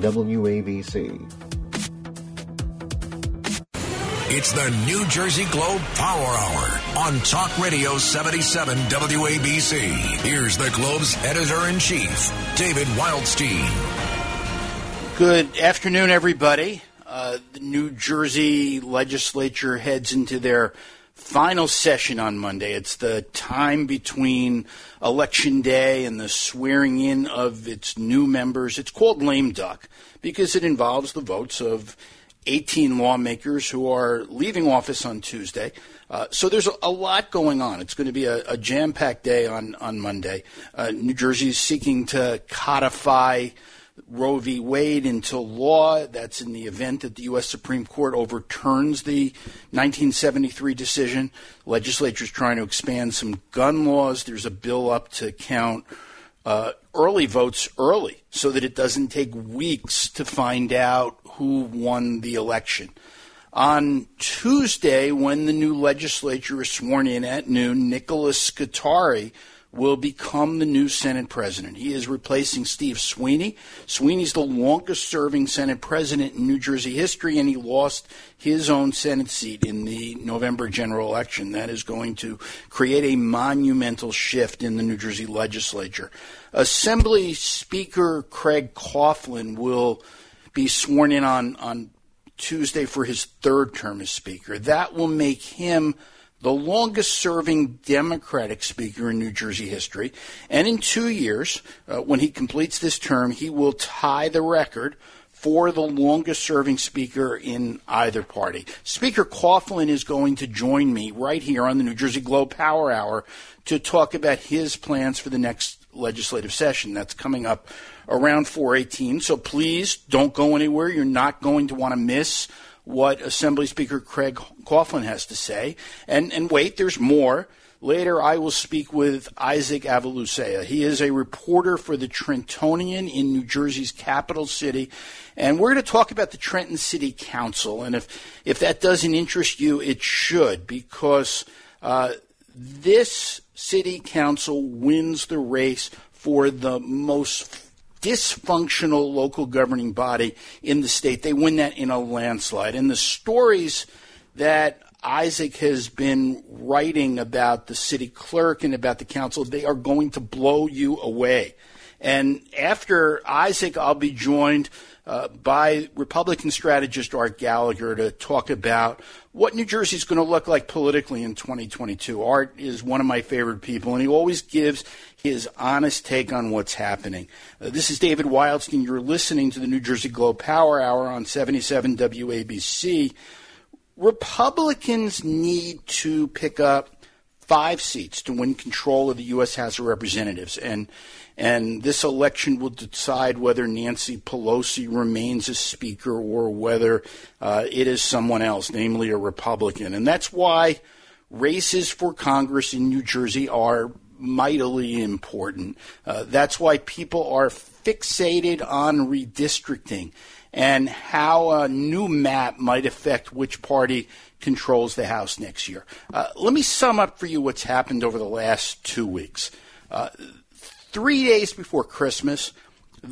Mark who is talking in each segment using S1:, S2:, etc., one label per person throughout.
S1: WABC.
S2: It's the New Jersey Globe Power Hour on Talk Radio 77 WABC. Here's the Globe's editor in chief, David Wildstein.
S3: Good afternoon, everybody. Uh, the New Jersey legislature heads into their final session on Monday. It's the time between Election Day and the swearing in of its new members. It's called lame duck because it involves the votes of 18 lawmakers who are leaving office on Tuesday. Uh, so there's a, a, lot going on. It's going to be a, a jam packed day on, on Monday. Uh, New Jersey is seeking to codify Roe v. Wade into law. That's in the event that the U.S. Supreme Court overturns the 1973 decision. Legislature is trying to expand some gun laws. There's a bill up to count uh, early votes early so that it doesn't take weeks to find out who won the election. On Tuesday, when the new legislature is sworn in at noon, Nicholas Scutari will become the new Senate president. He is replacing Steve Sweeney. Sweeney's the longest serving Senate president in New Jersey history, and he lost his own Senate seat in the November general election. That is going to create a monumental shift in the New Jersey legislature. Assembly Speaker Craig Coughlin will be sworn in on, on Tuesday for his third term as Speaker. That will make him the longest serving Democratic speaker in New Jersey history. And in two years, uh, when he completes this term, he will tie the record for the longest serving speaker in either party. Speaker Coughlin is going to join me right here on the New Jersey Globe Power Hour to talk about his plans for the next legislative session. That's coming up around 418. So please don't go anywhere. You're not going to want to miss what Assembly Speaker Craig Coughlin has to say. And, and wait, there's more. Later, I will speak with Isaac Avilucea. He is a reporter for the Trentonian in New Jersey's capital city. And we're going to talk about the Trenton City Council. And if, if that doesn't interest you, it should, because uh, this city council wins the race for the most dysfunctional local governing body in the state. They win that in a landslide. And the stories that Isaac has been writing about the city clerk and about the council, they are going to blow you away. And after Isaac, I'll be joined uh, by Republican strategist Art Gallagher to talk about what New Jersey is going to look like politically in 2022. Art is one of my favorite people, and he always gives his honest take on what's happening. Uh, this is David Wildstein. You're listening to the New Jersey Globe Power Hour on 77 WABC. Republicans need to pick up five seats to win control of the U.S. House of Representatives, and and this election will decide whether Nancy Pelosi remains as Speaker or whether uh, it is someone else, namely a Republican. And that's why races for Congress in New Jersey are mightily important. Uh, that's why people are fixated on redistricting and how a new map might affect which party controls the House next year. Uh, let me sum up for you what's happened over the last two weeks. Uh, three days before Christmas,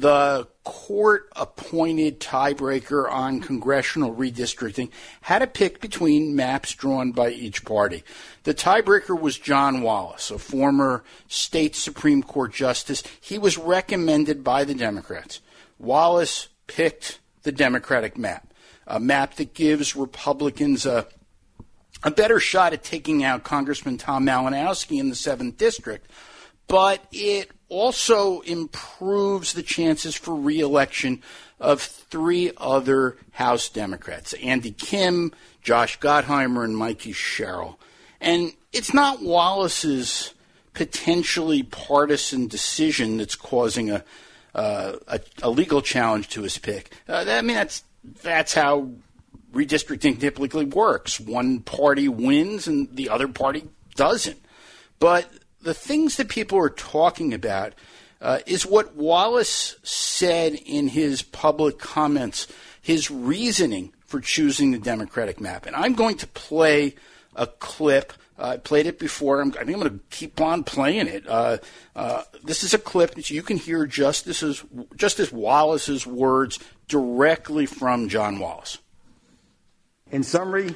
S3: the court appointed tiebreaker on congressional redistricting had to pick between maps drawn by each party. The tiebreaker was John Wallace, a former state Supreme Court justice. He was recommended by the Democrats. Wallace picked the Democratic map, a map that gives Republicans a a better shot at taking out Congressman Tom Malinowski in the 7th District but it also improves the chances for reelection of three other House Democrats Andy Kim, Josh Gottheimer, and Mikey Sherrill. And it's not Wallace's potentially partisan decision that's causing a, uh, a, a, legal challenge to his pick. Uh, I mean, that's, that's how redistricting typically works. One party wins and the other party doesn't. But the things that people are talking about uh, is what Wallace said in his public comments, his reasoning for choosing the Democratic map. And I'm going to play a clip Uh, I played it before. I'm, I think I'm going to keep on playing it. Uh, uh, this is a clip that you can hear Justice, Justice Wallace's words directly from John Wallace.
S1: In summary,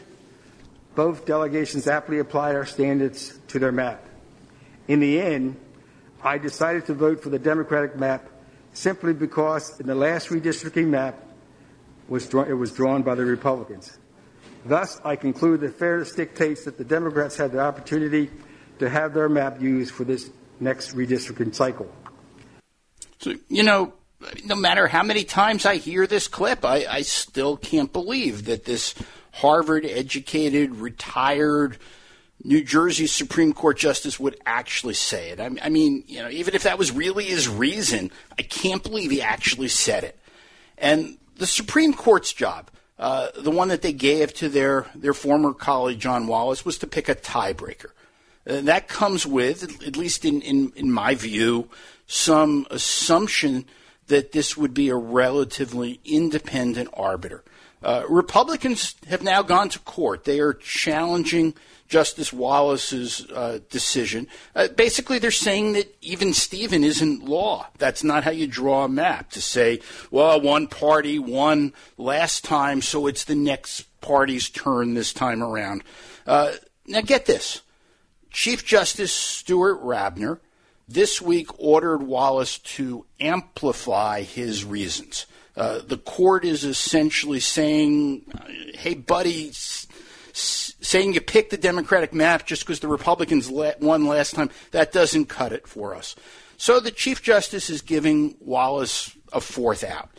S1: both delegations aptly applied our standards to their map. In the end, I decided to vote for the Democratic map simply because in the last redistricting map was draw- it was drawn by the Republicans. Thus, I conclude that fairness dictates that the Democrats had the opportunity to have their map used for this next redistricting cycle.
S3: So, you know, no matter how many times I hear this clip, I, I still can't believe that this Harvard educated, retired New Jersey Supreme Court justice would actually say it. I, I mean, you know, even if that was really his reason, I can't believe he actually said it. And the Supreme Court's job, uh, the one that they gave to their, their former colleague John Wallace, was to pick a tiebreaker. Uh, that comes with, at least in, in, in my view, some assumption that this would be a relatively independent arbiter. Uh, Republicans have now gone to court. They are challenging Justice Wallace's uh, decision. Uh, basically, they're saying that even Stephen isn't law. That's not how you draw a map to say, well, one party won last time, so it's the next party's turn this time around. Uh, now, get this Chief Justice Stuart Rabner this week ordered Wallace to amplify his reasons. Uh, the court is essentially saying, hey, buddy, saying you picked the Democratic map just because the Republicans won last time, that doesn't cut it for us. So the Chief Justice is giving Wallace a fourth out.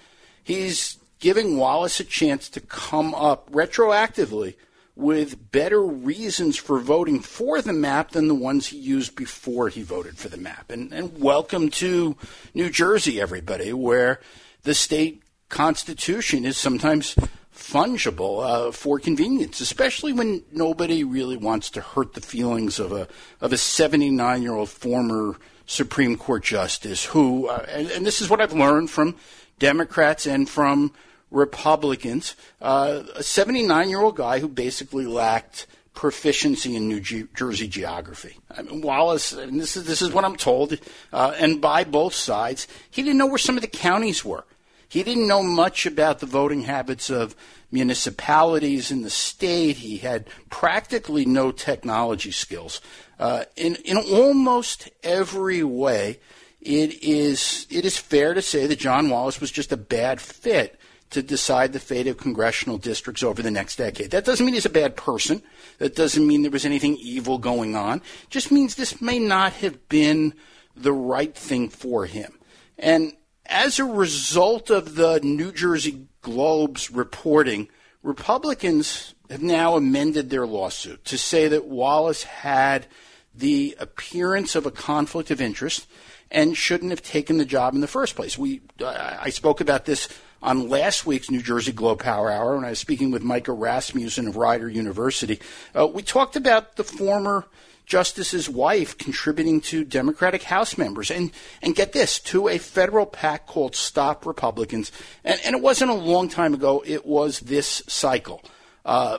S3: He's giving Wallace a chance to come up retroactively with better reasons for voting for the map than the ones he used before he voted for the map. And, and welcome to New Jersey, everybody, where the state constitution is sometimes fungible uh, for convenience, especially when nobody really wants to hurt the feelings of a of a 79 year old former Supreme Court justice who, uh, and, and, this is what I've learned from Democrats and from Republicans, uh, a 79 year old guy who basically lacked proficiency in New G- Jersey geography. I mean, Wallace, and this is this is what I'm told, uh, and by both sides, he didn't know where some of the counties were. He didn't know much about the voting habits of municipalities in the state. He had practically no technology skills. Uh, in, in almost every way, it is, it is fair to say that John Wallace was just a bad fit to decide the fate of congressional districts over the next decade. That doesn't mean he's a bad person. That doesn't mean there was anything evil going on. It just means this may not have been the right thing for him. And as a result of the New Jersey Globe's reporting, Republicans have now amended their lawsuit to say that Wallace had the appearance of a conflict of interest and shouldn't have taken the job in the first place. We, I spoke about this on last week's New Jersey Globe Power Hour when I was speaking with Micah Rasmussen of Rider University. Uh, we talked about the former justice's wife contributing to Democratic House members. And, and get this, to a federal PAC called Stop Republicans. And, and it wasn't a long time ago, it was this cycle. Uh,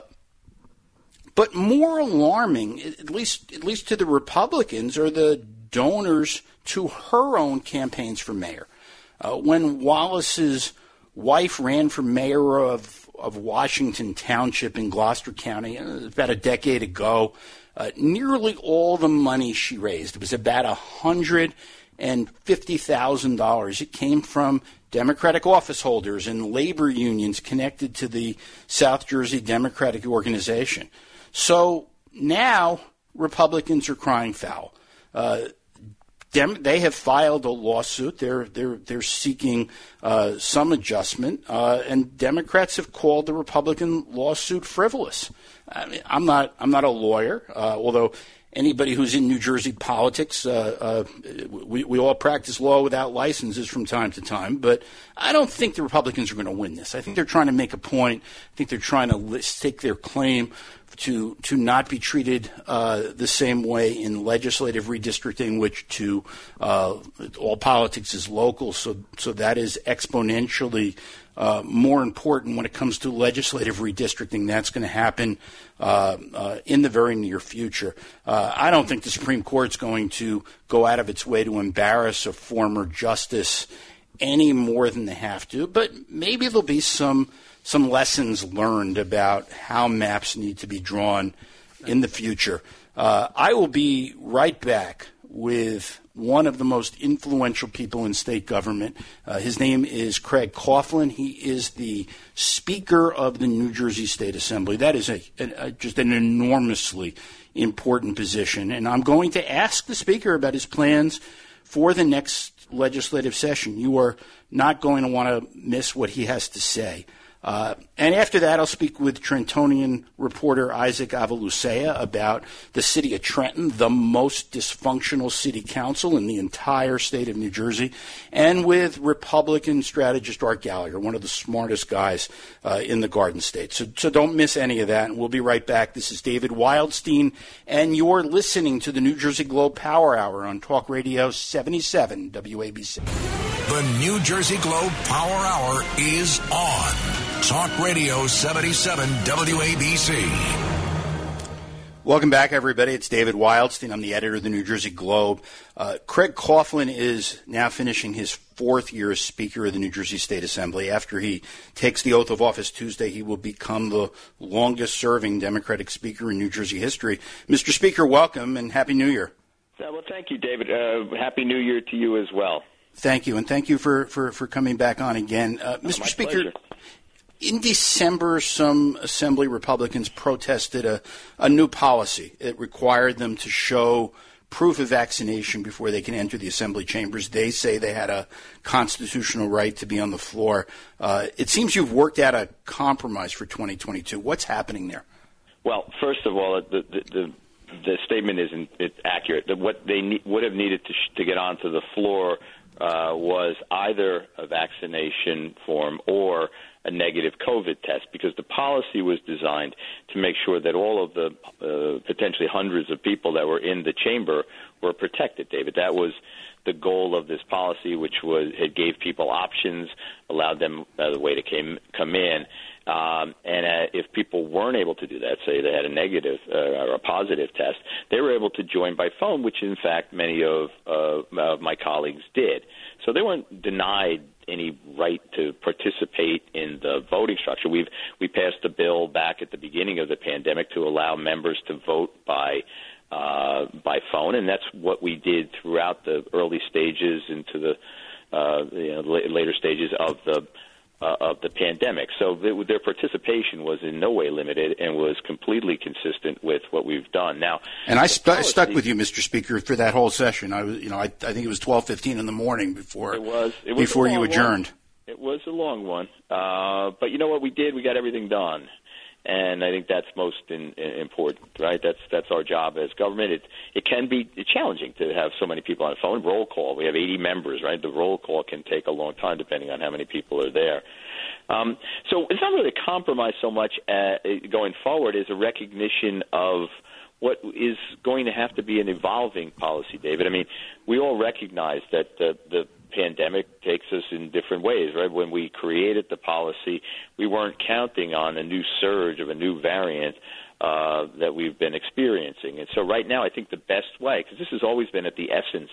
S3: but more alarming, at least, at least to the Republicans, are the donors to her own campaigns for mayor. Uh, when Wallace's wife ran for mayor of, of Washington Township in Gloucester County uh, about a decade ago, uh, nearly all the money she raised, it was about a hundred and fifty thousand dollars. It came from Democratic office holders and labor unions connected to the South Jersey Democratic Organization. So now Republicans are crying foul. Uh, Dem- they have filed a lawsuit. They're they're they're seeking uh, some adjustment, uh, and Democrats have called the Republican lawsuit frivolous. I mean, I'm not I'm not a lawyer, uh, although anybody who's in New Jersey politics, uh, uh, we, we all practice law without licenses from time to time, but I don't think the Republicans are going to win this. I think they're trying to make a point. I think they're trying to stake their claim to to not be treated uh, the same way in legislative redistricting, which to uh, all politics is local, so so that is exponentially uh, more important when it comes to legislative redistricting. That's going to happen uh, uh, in the very near future. Uh, I don't think the Supreme Court's going to go out of its way to embarrass a former justice any more than they have to, but maybe there'll be some some lessons learned about how maps need to be drawn in the future. Uh, I will be right back with one of the most influential people in state government. Uh, his name is Craig Coughlin. He is the Speaker of the New Jersey State Assembly. That is a, a, just an enormously important position. And I'm going to ask the Speaker about his plans for the next legislative session. You are not going to want to miss what he has to say. Uh, and after that, I'll speak with Trentonian reporter Isaac Avilucea about the city of Trenton, the most dysfunctional city council in the entire state of New Jersey, and with Republican strategist Art Gallagher, one of the smartest guys uh, in the Garden State. So, so don't miss any of that, and we'll be right back. This is David Wildstein, and you're listening to the New Jersey Globe Power Hour on Talk Radio 77 WABC.
S2: The New Jersey Globe Power Hour is on. Talk Radio 77 WABC.
S3: Welcome back, everybody. It's David Wildstein. I'm the editor of the New Jersey Globe. Uh, Craig Coughlin is now finishing his fourth year as Speaker of the New Jersey State Assembly. After he takes the oath of office Tuesday, he will become the longest serving Democratic Speaker in New Jersey history. Mr. Speaker, welcome and Happy New Year.
S4: well, thank you, David. Uh, Happy New Year to you as well.
S3: Thank you, and thank you for, for, for coming back on again. Uh, Mr. Speaker,
S4: pleasure.
S3: In December, some Assembly Republicans protested a, a new policy. It required them to show proof of vaccination before they can enter the Assembly chambers. They say they had a constitutional right to be on the floor. Uh, it seems you've worked out a compromise for 2022. What's happening there?
S4: Well, first of all, the, the, the, the statement isn't accurate. What they ne- would have needed to, sh- to get onto the floor uh, was either a vaccination form or a negative COVID test because the policy was designed to make sure that all of the uh, potentially hundreds of people that were in the chamber were protected. David, that was the goal of this policy, which was it gave people options, allowed them uh, the way to came, come in. Um, and uh, if people weren't able to do that, say they had a negative uh, or a positive test, they were able to join by phone, which in fact many of, uh, of my colleagues did. So they weren't denied any right to participate in the voting structure. We've we passed a bill back at the beginning of the pandemic to allow members to vote by uh, by phone, and that's what we did throughout the early stages into the uh, you know, later stages of the uh, of the pandemic. So th- their participation was in no way limited and was completely consistent with what we've done. Now,
S3: and I stu- stuck with you, Mr. Speaker, for that whole session. I was, you know, I, I think it was twelve fifteen in the morning before
S4: it was, it
S3: was before you adjourned.
S4: One. It was a long one, uh, but you know what we did? We got everything done and I think that's most in, in important, right? That's that's our job as government. It it can be challenging to have so many people on the phone. Roll call. We have 80 members, right? The roll call can take a long time depending on how many people are there. Um, so it's not really a compromise so much uh, going forward as a recognition of what is going to have to be an evolving policy, David. I mean, we all recognize that the, the pandemic takes us in different ways, right? When we created the policy, we weren't counting on a new surge of a new variant uh, that we've been experiencing. And so right now, I think the best way, because this has always been at the essence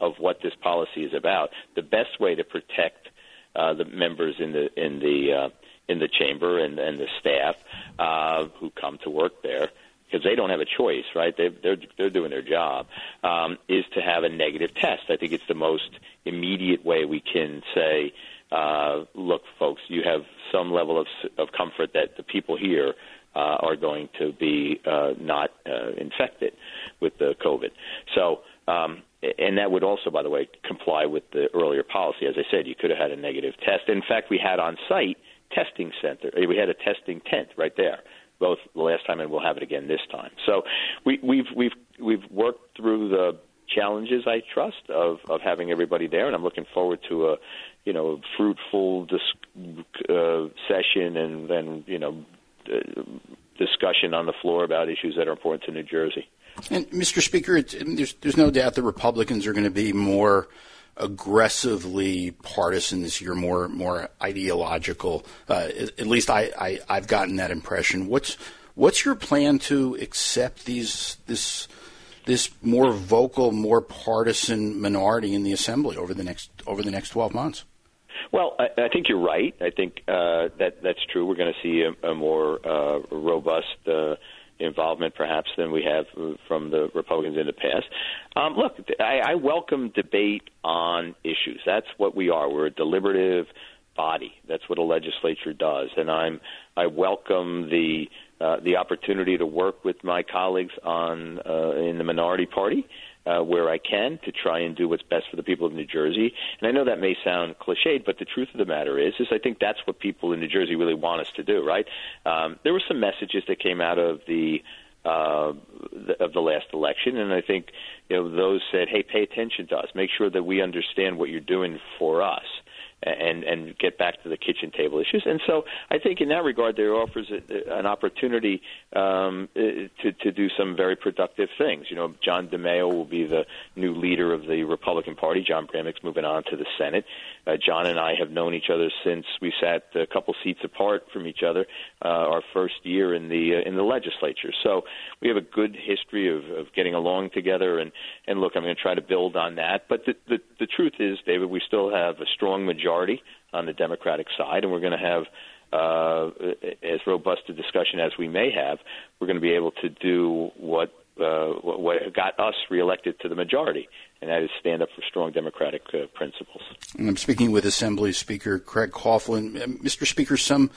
S4: of what this policy is about, the best way to protect uh, the members in the in the uh, in the chamber and, and the staff uh, who come to work there because they don't have a choice, right? They, they're they're doing their job. Um, is to have a negative test. I think it's the most immediate way we can say, uh, look, folks, you have some level of of comfort that the people here uh, are going to be uh, not uh, infected with the COVID. So. Um, and that would also, by the way, comply with the earlier policy. As I said, you could have had a negative test. In fact, we had on site testing center. We had a testing tent right there both the last time and we'll have it again this time. So we, we've we've we've worked through the challenges, I trust, of of having everybody there, and I'm looking forward to a you know fruitful dis- uh, session and then you know. Uh, discussion on the floor about issues that are important to New Jersey.
S3: And Mr. Speaker, there's there's no doubt the Republicans are going to be more aggressively partisan this year, more more ideological. Uh, at least I, I I've gotten that impression. What's what's your plan to accept these this this more vocal, more partisan minority in the assembly over the next over the next twelve months?
S4: Well, I, I think you're right. I think uh, that that's true. We're going to see a, a more uh, robust. Involvement perhaps than we have from the Republicans in the past. Um, look, I, I welcome debate on issues. That's what we are. We're a deliberative body. That's what a legislature does, and I'm I welcome the uh, the opportunity to work with my colleagues on uh, in the minority party uh, where I can to try and do what's best for the people of New Jersey. And I know that may sound cliched, but the truth of the matter is, is I think that's what people in New Jersey really want us to do. Right? Um, there were some messages that came out of the uh, of the last election, and I think you know those said, "Hey, pay attention to us. Make sure that we understand what you're doing for us." And and get back to the kitchen table issues. And so I think in that regard, there offers a, an opportunity um, to to do some very productive things. You know, John DiMaio will be the new leader of the Republican Party. John Bramnick's moving on to the Senate. Uh, John and I have known each other since we sat a couple seats apart from each other uh, our first year in the uh, in the legislature. So we have a good history of, of getting along together. And and look, I'm going to try to build on that. But the, the the truth is, David, we still have a strong majority on the Democratic side, and we're going to have uh, as robust a discussion as we may have, we're going to be able to do what uh, what got us reelected to the majority, and that is stand up for strong democratic uh, principles.
S3: And I'm speaking with Assembly Speaker Craig Coughlin. Mr. Speaker, some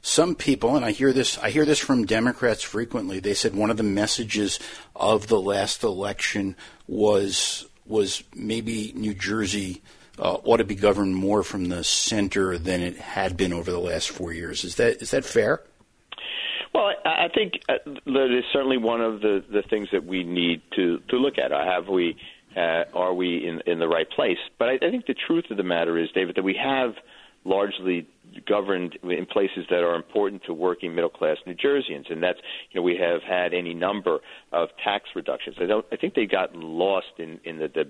S3: some people, and I hear this, I hear this from Democrats frequently. They said one of the messages of the last election was was maybe New Jersey uh, ought to be governed more from the center than it had been over the last four years. Is that is that fair?
S4: Well, I think uh, that is certainly one of the, the things that we need to, to look at. Uh, have we, uh, are we in, in the right place? But I, I think the truth of the matter is, David, that we have largely governed in places that are important to working middle class New Jerseyans, and that's you know we have had any number of tax reductions. I don't I think they got lost in in the, the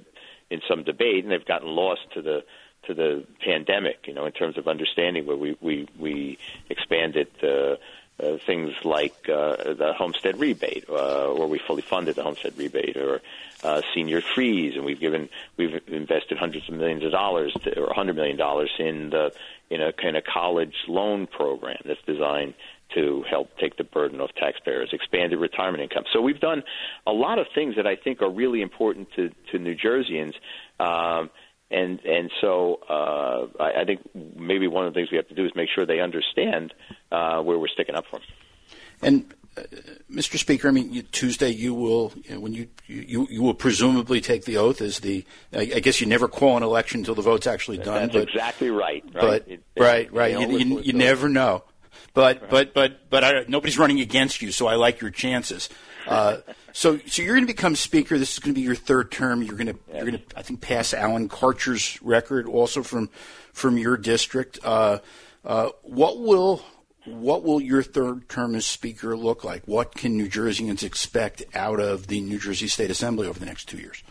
S4: in some debate, and they've gotten lost to the to the pandemic. You know, in terms of understanding where we we we expanded. Uh, uh, things like uh, the homestead rebate, uh, or we fully funded the homestead rebate, or uh, senior freeze, and we've given we've invested hundreds of millions of dollars to, or hundred million dollars in the in a kind of college loan program that's designed to help take the burden off taxpayers, expanded retirement income. So we've done a lot of things that I think are really important to to New Jerseyans. Um, and and so uh, I, I think maybe one of the things we have to do is make sure they understand uh, where we're sticking up for them.
S3: And uh, Mr. Speaker, I mean you, Tuesday you will you know, when you, you you will presumably take the oath as the I, I guess you never call an election until the vote's actually done.
S4: That's
S3: but,
S4: exactly right.
S3: right? But it, right, right, you, you, you never know. But right. but but but I, nobody's running against you, so I like your chances. Uh, so, so you're going to become speaker. This is going to be your third term. You're going to, you're going to, I think, pass Alan Karcher's record, also from, from your district. Uh, uh, what will, what will your third term as speaker look like? What can New Jerseyans expect out of the New Jersey State Assembly over the next two years?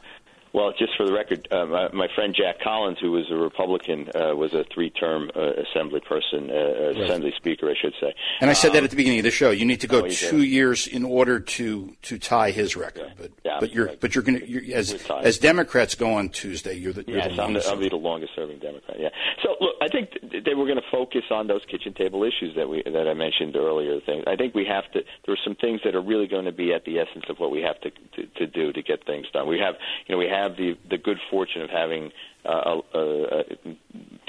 S4: Well, just for the record, uh, my, my friend Jack Collins, who was a Republican, uh, was a three-term uh, assembly person, uh, uh right. assembly speaker, I should say.
S3: And I said um, that at the beginning of the show. You need to go oh, two did. years in order to to tie his record. Yeah. But yeah, but you're right. but you're going to as as Democrats go on Tuesday. You're the, you're
S4: yes,
S3: the
S4: I'm, the, I'm the longest-serving Democrat. Yeah. So look, I think they were going to focus on those kitchen table issues that we that I mentioned earlier. Things I think we have to. There are some things that are really going to be at the essence of what we have to to, to do to get things done. We have you know we have the the good fortune of having uh,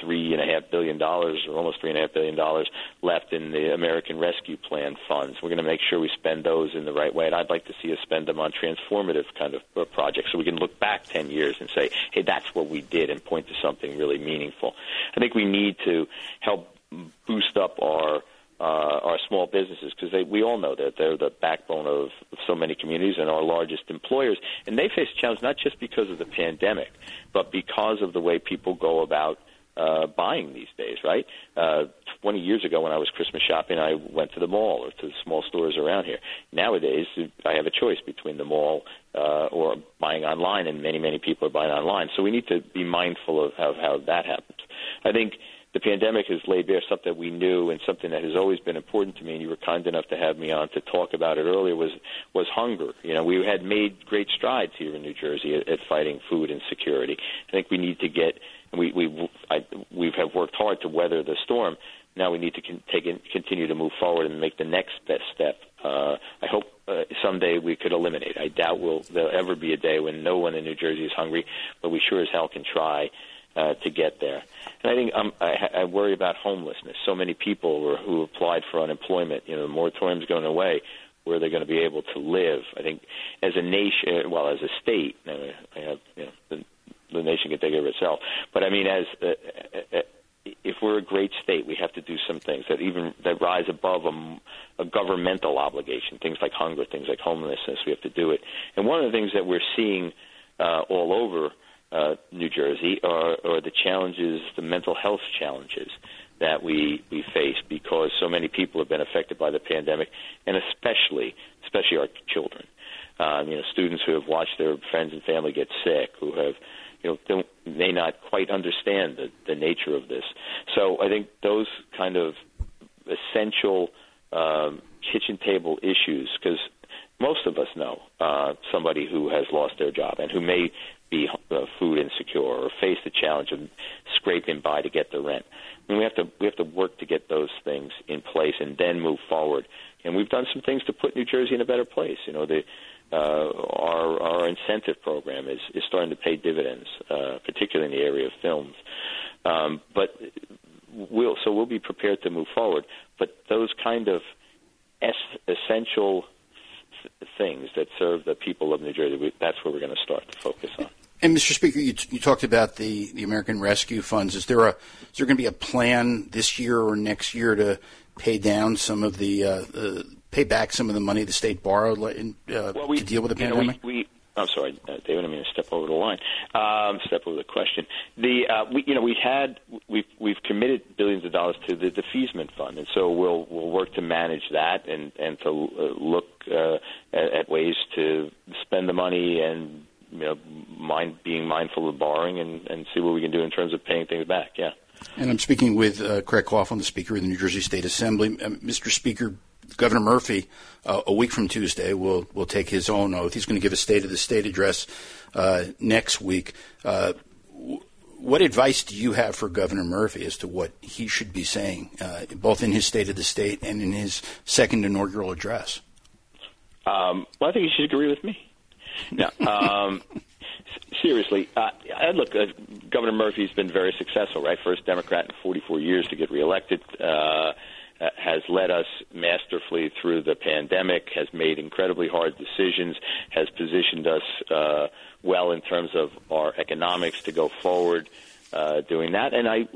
S4: three and a half billion dollars, or almost three and a half billion dollars, left in the American Rescue Plan funds. We're going to make sure we spend those in the right way, and I'd like to see us spend them on transformative kind of uh, projects, so we can look back ten years and say, "Hey, that's what we did," and point to something really meaningful. I think we need to help boost up our uh, our small businesses because we all know that they're the backbone of, of so many communities and our largest employers. And they face challenges not just because of the pandemic, but because of the way people go about uh, buying these days, right? Uh, 20 years ago, when I was Christmas shopping, I went to the mall or to the small stores around here. Nowadays, I have a choice between the mall uh, or buying online, and many, many people are buying online. So we need to be mindful of how, how that happens. I think the pandemic has laid bare something we knew and something that has always been important to me. And you were kind enough to have me on to talk about it earlier. Was was hunger? You know, we had made great strides here in New Jersey at, at fighting food insecurity. I think we need to get we we we have worked hard to weather the storm. Now we need to con- take in, continue to move forward and make the next best step. Uh, I hope uh, someday we could eliminate. I doubt will there'll ever be a day when no one in New Jersey is hungry, but we sure as hell can try uh, to get there. And I think um, I, I worry about homelessness. So many people who applied for unemployment, you know, the moratorium's going away. Where they're going to be able to live. I think as a nation, well, as a state, uh, I have, you know, the, the nation can take care of itself. But I mean, as uh, uh, uh, if we're a great state, we have to do some things that even that rise above a, a governmental obligation. Things like hunger, things like homelessness. We have to do it. And one of the things that we're seeing uh, all over uh, New Jersey are, the challenges, the mental health challenges that we, we face because so many people have been affected by the pandemic, and especially especially our children. Um, you know, students who have watched their friends and family get sick, who have you know don't, may not quite understand the, the nature of this. So I think those kind of essential um, kitchen table issues, because most of us know uh, somebody who has lost their job and who may be uh, food insecure or face the challenge of scraping by to get the rent. I mean, we have to we have to work to get those things in place and then move forward. And we've done some things to put New Jersey in a better place. You know, the uh, our our incentive program is is starting to pay dividends, uh, particularly in the area of films. Um, but we'll so we'll be prepared to move forward. But those kind of es- essential things that serve the people of New Jersey, that's where we're going to start to focus on.
S3: And Mr. Speaker, you, you, talked about the, the American Rescue Funds. Is there a is there going to be a plan this year or next year to pay down some of the uh, uh, pay back some of the money the state borrowed in, uh, well, we, to deal with the pandemic?
S4: Know, we, we, I'm sorry, uh, David. I mean to step over the line, um, step over the question. The uh, we, you know, we had we've we've committed billions of dollars to the defeasance fund, and so we'll we'll work to manage that and and to uh, look uh, at, at ways to spend the money and you know, mind being mindful of borrowing and, and see what we can do in terms of paying things back. Yeah.
S3: And I'm speaking with uh, Craig Coughlin, the Speaker of the New Jersey State Assembly. Uh, Mr. Speaker, Governor Murphy, uh, a week from Tuesday, will will take his own oath. He's going to give a State of the State address uh, next week. Uh, what advice do you have for Governor Murphy as to what he should be saying, uh, both in his State of the State and in his second inaugural address?
S4: Um, well, I think he should agree with me. No, um, seriously, uh, look, uh, Governor Murphy's been very successful, right? First Democrat in 44 years to get reelected. Uh, has led us masterfully through the pandemic, has made incredibly hard decisions, has positioned us uh, well in terms of our economics to go forward uh, doing that. And I,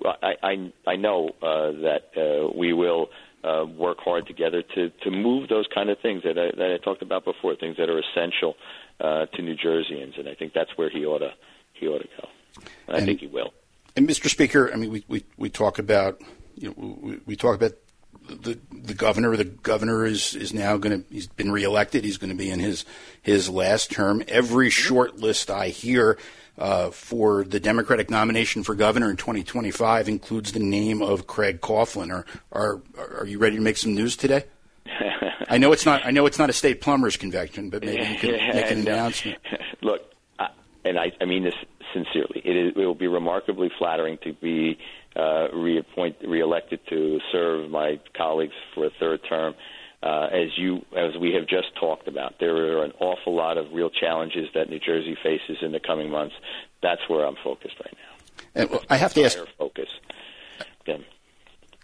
S4: I, I know uh, that uh, we will uh, work hard together to, to move those kind of things that I, that I talked about before, things that are essential uh, to New Jerseyans, and I think that's where he ought to he ought to go. And, and I think he will.
S3: And Mr. Speaker, I mean, we, we, we talk about you know we, we talk about the the governor. The governor is is now going to he's been reelected. He's going to be in his his last term. Every short list I hear. Uh, for the Democratic nomination for governor in 2025 includes the name of Craig Coughlin. Are, are, are you ready to make some news today? I know it's not. I know it's not a state plumbers convention, but maybe you can make an announcement.
S4: Look, I, and I, I mean this sincerely. It, is, it will be remarkably flattering to be uh, reappoint, reelected to serve my colleagues for a third term. Uh, as you, as we have just talked about, there are an awful lot of real challenges that New Jersey faces in the coming months. That's where I'm focused right now.
S3: And, well, I have to ask.
S4: Focus. Yeah.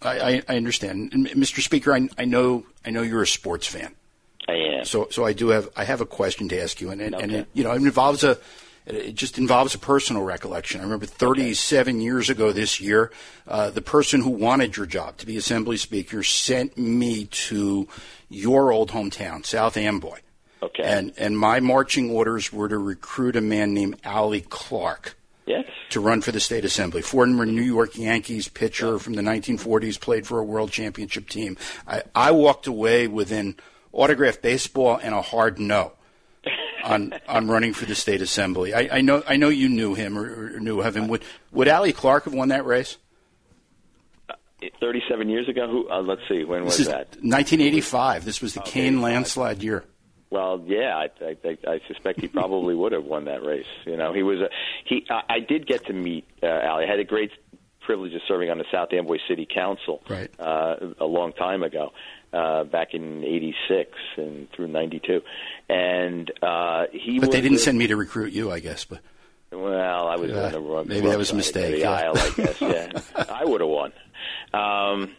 S3: I, I, understand, Mr. Speaker. I, I, know I know you're a sports fan.
S4: I am.
S3: So so I do have I have a question to ask you, and and, okay. and it, you know it involves a it just involves a personal recollection. I remember 37 okay. years ago this year, uh, the person who wanted your job to be assembly speaker sent me to your old hometown, South Amboy.
S4: Okay.
S3: And and my marching orders were to recruit a man named Allie Clark.
S4: Yes.
S3: To run for the state assembly. Former New York Yankees pitcher from the 1940s, played for a world championship team. I, I walked away with an autographed baseball and a hard no on on running for the state assembly. I, I know I know you knew him or, or knew of him. Would would Allie Clark have won that race?
S4: 37 years ago. Who? Uh, let's see. When was
S3: This is
S4: that?
S3: 1985. This was the
S4: Okay, Kean
S3: landslide year.
S4: Well, yeah, I, I, I I suspect he probably would have won that race. You know, he was a he. I, I did get to meet uh, Allie. I had a great privilege of serving on the South Amboy City Council
S3: Right.
S4: uh, a long time ago, uh, back in '86 and through '92, and uh, he.
S3: But they didn't send me to recruit you, I guess. But
S4: Well, I was
S3: Yeah,
S4: on the wrong.
S3: maybe
S4: wrong
S3: that was a mistake,
S4: the
S3: yeah.
S4: aisle, I guess. Yeah, I would have won. Um,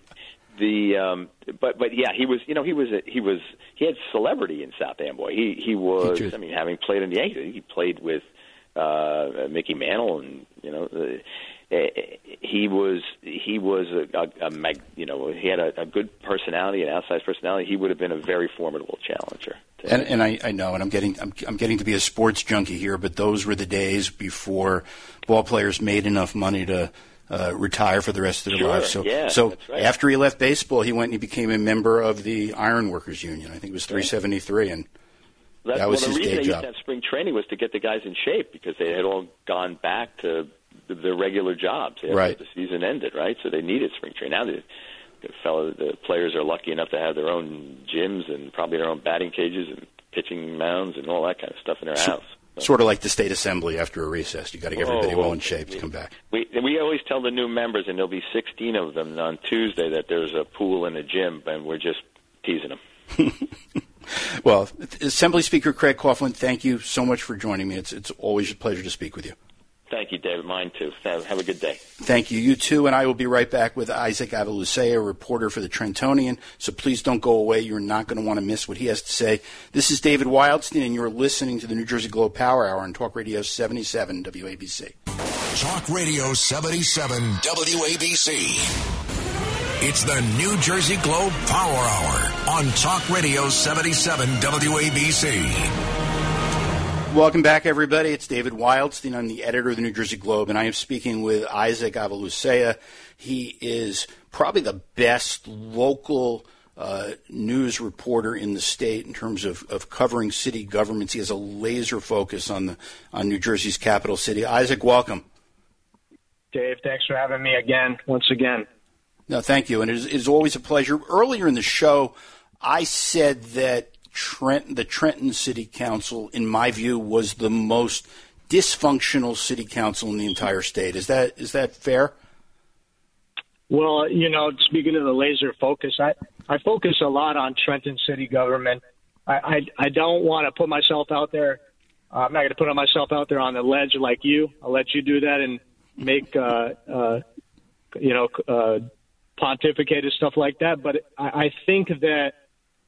S4: the um, but but yeah, he was. You know, he was. A, he was. He had celebrity in South Amboy. He he was. I mean, having played in the Yankees, he played with uh, Mickey Mantle, and you know. Uh, he was he was a, a, a mag, you know he had a, a good personality an outsized personality he would have been a very formidable challenger
S3: and, and I, I know, and I'm getting I'm, I'm getting to be a sports junkie here, but those were the days before ball players made enough money to. Uh, retire for the rest of their
S4: Sure,
S3: lives. So,
S4: yeah,
S3: so
S4: right.
S3: after he left baseball, he went and he became a member of the Iron Workers Union. I think it was 373, and
S4: That's,
S3: That was
S4: well,
S3: his
S4: the reason
S3: day
S4: they
S3: job.
S4: used to have spring training was to get the guys in shape because they had all gone back to their regular jobs after
S3: Right.
S4: the season ended, right? So they needed spring training. Now the, the fellow, the players are lucky enough to have their own gyms and probably their own batting cages and pitching mounds and all that kind of stuff in their house. So-
S3: sort of like the state assembly after a recess. You got to get everybody
S4: Oh,
S3: well
S4: well,
S3: in shape to come back.
S4: We we always tell the new members, and there'll be 16 of them on Tuesday, that there's a pool and a gym, and we're just teasing them.
S3: Well, Assembly Speaker Craig Coughlin, thank you so much for joining me. It's it's always a pleasure to speak with you.
S4: Thank you, David. Mine too. Have, have a good day.
S3: Thank you. You too. And I will be right back with Isaac Avilucea, reporter for the Trentonian. So please don't go away. You're not going to want to miss what he has to say. This is David Wildstein, and you're listening to the New Jersey Globe Power Hour on Talk Radio 77 WABC.
S2: Talk Radio 77 WABC. It's the New Jersey Globe Power Hour on Talk Radio 77 WABC.
S3: Welcome back, everybody. It's David Wildstein. I'm the editor of the New Jersey Globe, and I am speaking with Isaac Avilucea. He is probably the best local uh, news reporter in the state in terms of, of covering city governments. He has a laser focus on the on New Jersey's capital city. Isaac, welcome.
S5: Dave, thanks for having me again, once again.
S3: No, thank you, and it is, it is always a pleasure. Earlier in the show, I said that Trent, the Trenton City Council, in my view, was the most dysfunctional city council in the entire state. Is that is that fair?
S5: Well, you know, speaking of the laser focus, I, I focus a lot on Trenton city government. I, I, I don't want to put myself out there. Uh, I'm not going to put myself out there on the ledge like you. I'll let you do that and make, uh, uh, you know, uh, pontificate and stuff like that. But I, I think that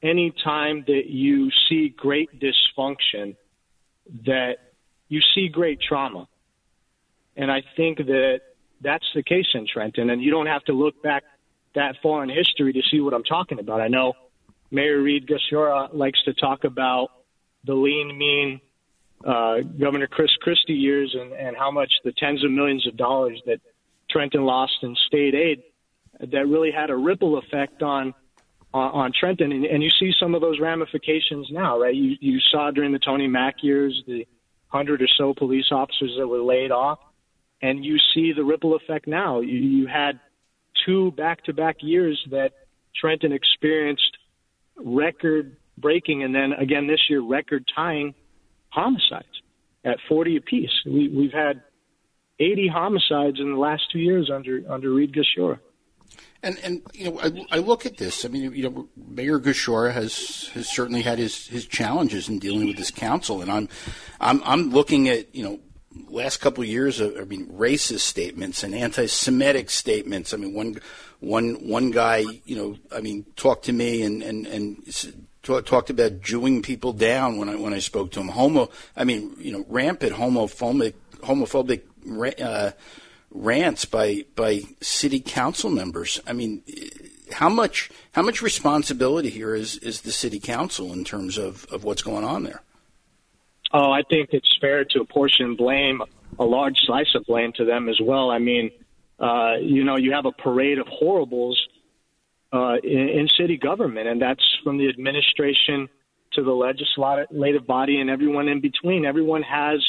S5: any time that you see great dysfunction, that you see great trauma. And I think that that's the case in Trenton. And you don't have to look back that far in history to see what I'm talking about. I know Mayor Reed Gusciora likes to talk about the lean, mean uh, Governor Chris Christie years and, and how much the tens of millions of dollars that Trenton lost in state aid that really had a ripple effect on on, on Trenton, and, and you see some of those ramifications now, right? You you saw during the Tony Mack years the hundred or so police officers that were laid off, and you see the ripple effect now. You, you had two back-to-back years that Trenton experienced record-breaking, and then again this year record-tying homicides at 40 apiece. We, we've had 80 homicides in the last two years under under Reed Gusciora.
S3: And and you know, I, I look at this. I mean, you know, Mayor Gusciora has has certainly had his his challenges in dealing with this council, and I'm I'm I'm looking at you know last couple of years of I mean racist statements and anti-Semitic statements. I mean one one one guy you know I mean talked to me and and and. talk- Talked about Jewing people down when I when I spoke to him. Homo, I mean, you know, rampant homophobic homophobic uh, rants by by city council members. I mean, how much how much responsibility here is is the city council in terms of of what's going on there?
S5: Oh, I think it's fair to apportion blame
S6: a large slice of blame to them as well. I mean, uh, you know, you have a parade of horribles uh, in, in city government, and that's from the administration to the legislative body and everyone in between. Everyone has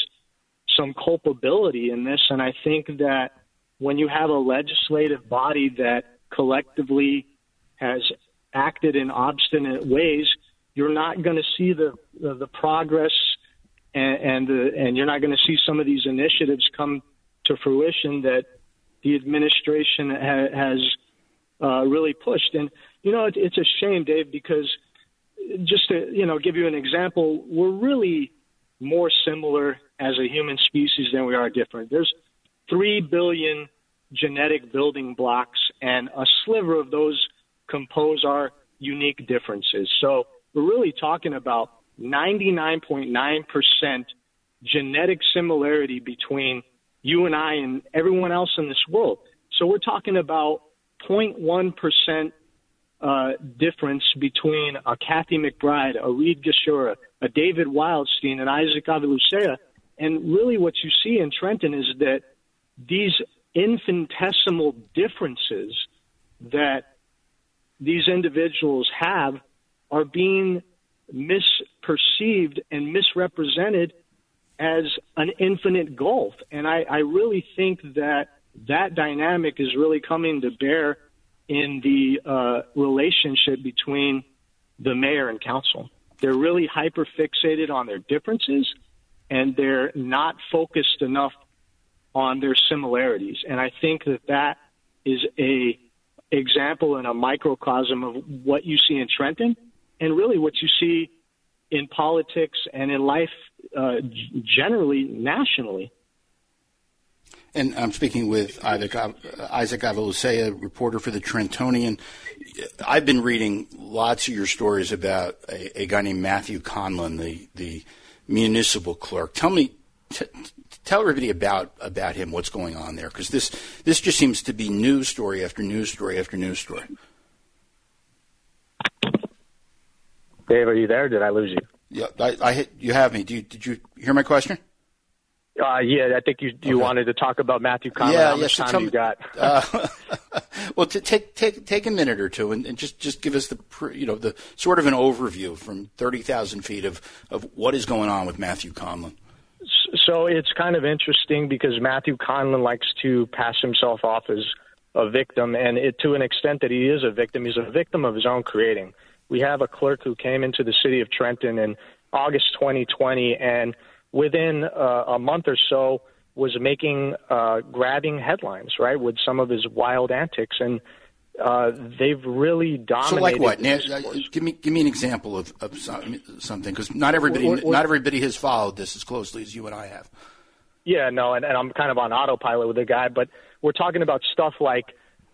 S6: some culpability in this, and I think that when you have a legislative body that collectively has acted in obstinate ways, you're not going to see the, the, the progress and and, the, and you're not going to see some of these initiatives come to fruition that the administration ha- has uh, really pushed. And you know, it, it's a shame, Dave, because just to you know give you an example, we're really more similar as a human species than we are different. There's three billion genetic building blocks, and a sliver of those compose our unique differences. So we're really talking about 99.9% genetic similarity between you and I and everyone else in this world. So we're talking about 0.1% uh, difference between a Kathy McBride, a Reed Gusciora, a David Wildstein, and Isaac Avilucea. And really what you see in Trenton is that these infinitesimal differences that these individuals have are being misperceived and misrepresented as an infinite gulf. And I, I really think that that dynamic is really coming to bear in the uh, relationship between the mayor and council. They're really hyper fixated on their differences and they're not focused enough on their similarities. And I think that that is a example and a microcosm of what you see in Trenton and really what you see in politics and in life uh, generally nationally.
S3: And I'm speaking with Isaac, Isaac Avilucea, reporter for the Trentonian. I've been reading lots of your stories about a, a guy named Matthew Conlon, the, the municipal clerk. Tell me, t- tell everybody about about him. What's going on there? Because this this just seems to be news story after news story after news story.
S5: Dave, are you there? Did I lose you?
S3: Yeah, I, I hit. You have me. You, did you hear my question?
S5: Uh, yeah, I think you you okay. wanted to talk about Matthew Conlon.
S3: Yeah,
S5: How much
S3: yes,
S5: time you got?
S3: uh, well, to take take take a minute or two and, and, just just give us the you know the sort of an overview from thirty thousand feet of of what is going on with Matthew Conlon.
S5: So it's kind of interesting because Matthew Conlon likes to pass himself off as a victim, and it, to an extent that he is a victim, he's a victim of his own creating we have a clerk who came into the city of Trenton in August 2020, and within uh, a month or so was making uh, grabbing headlines, right, with some of his wild antics, and uh, they've really dominated.
S3: So, like what? Now, uh, give me give me an example of, of something, because not everybody what, what, not everybody has followed this as closely as you and I have.
S5: Yeah, no, and, and I'm kind of on autopilot with the guy, but we're talking about stuff like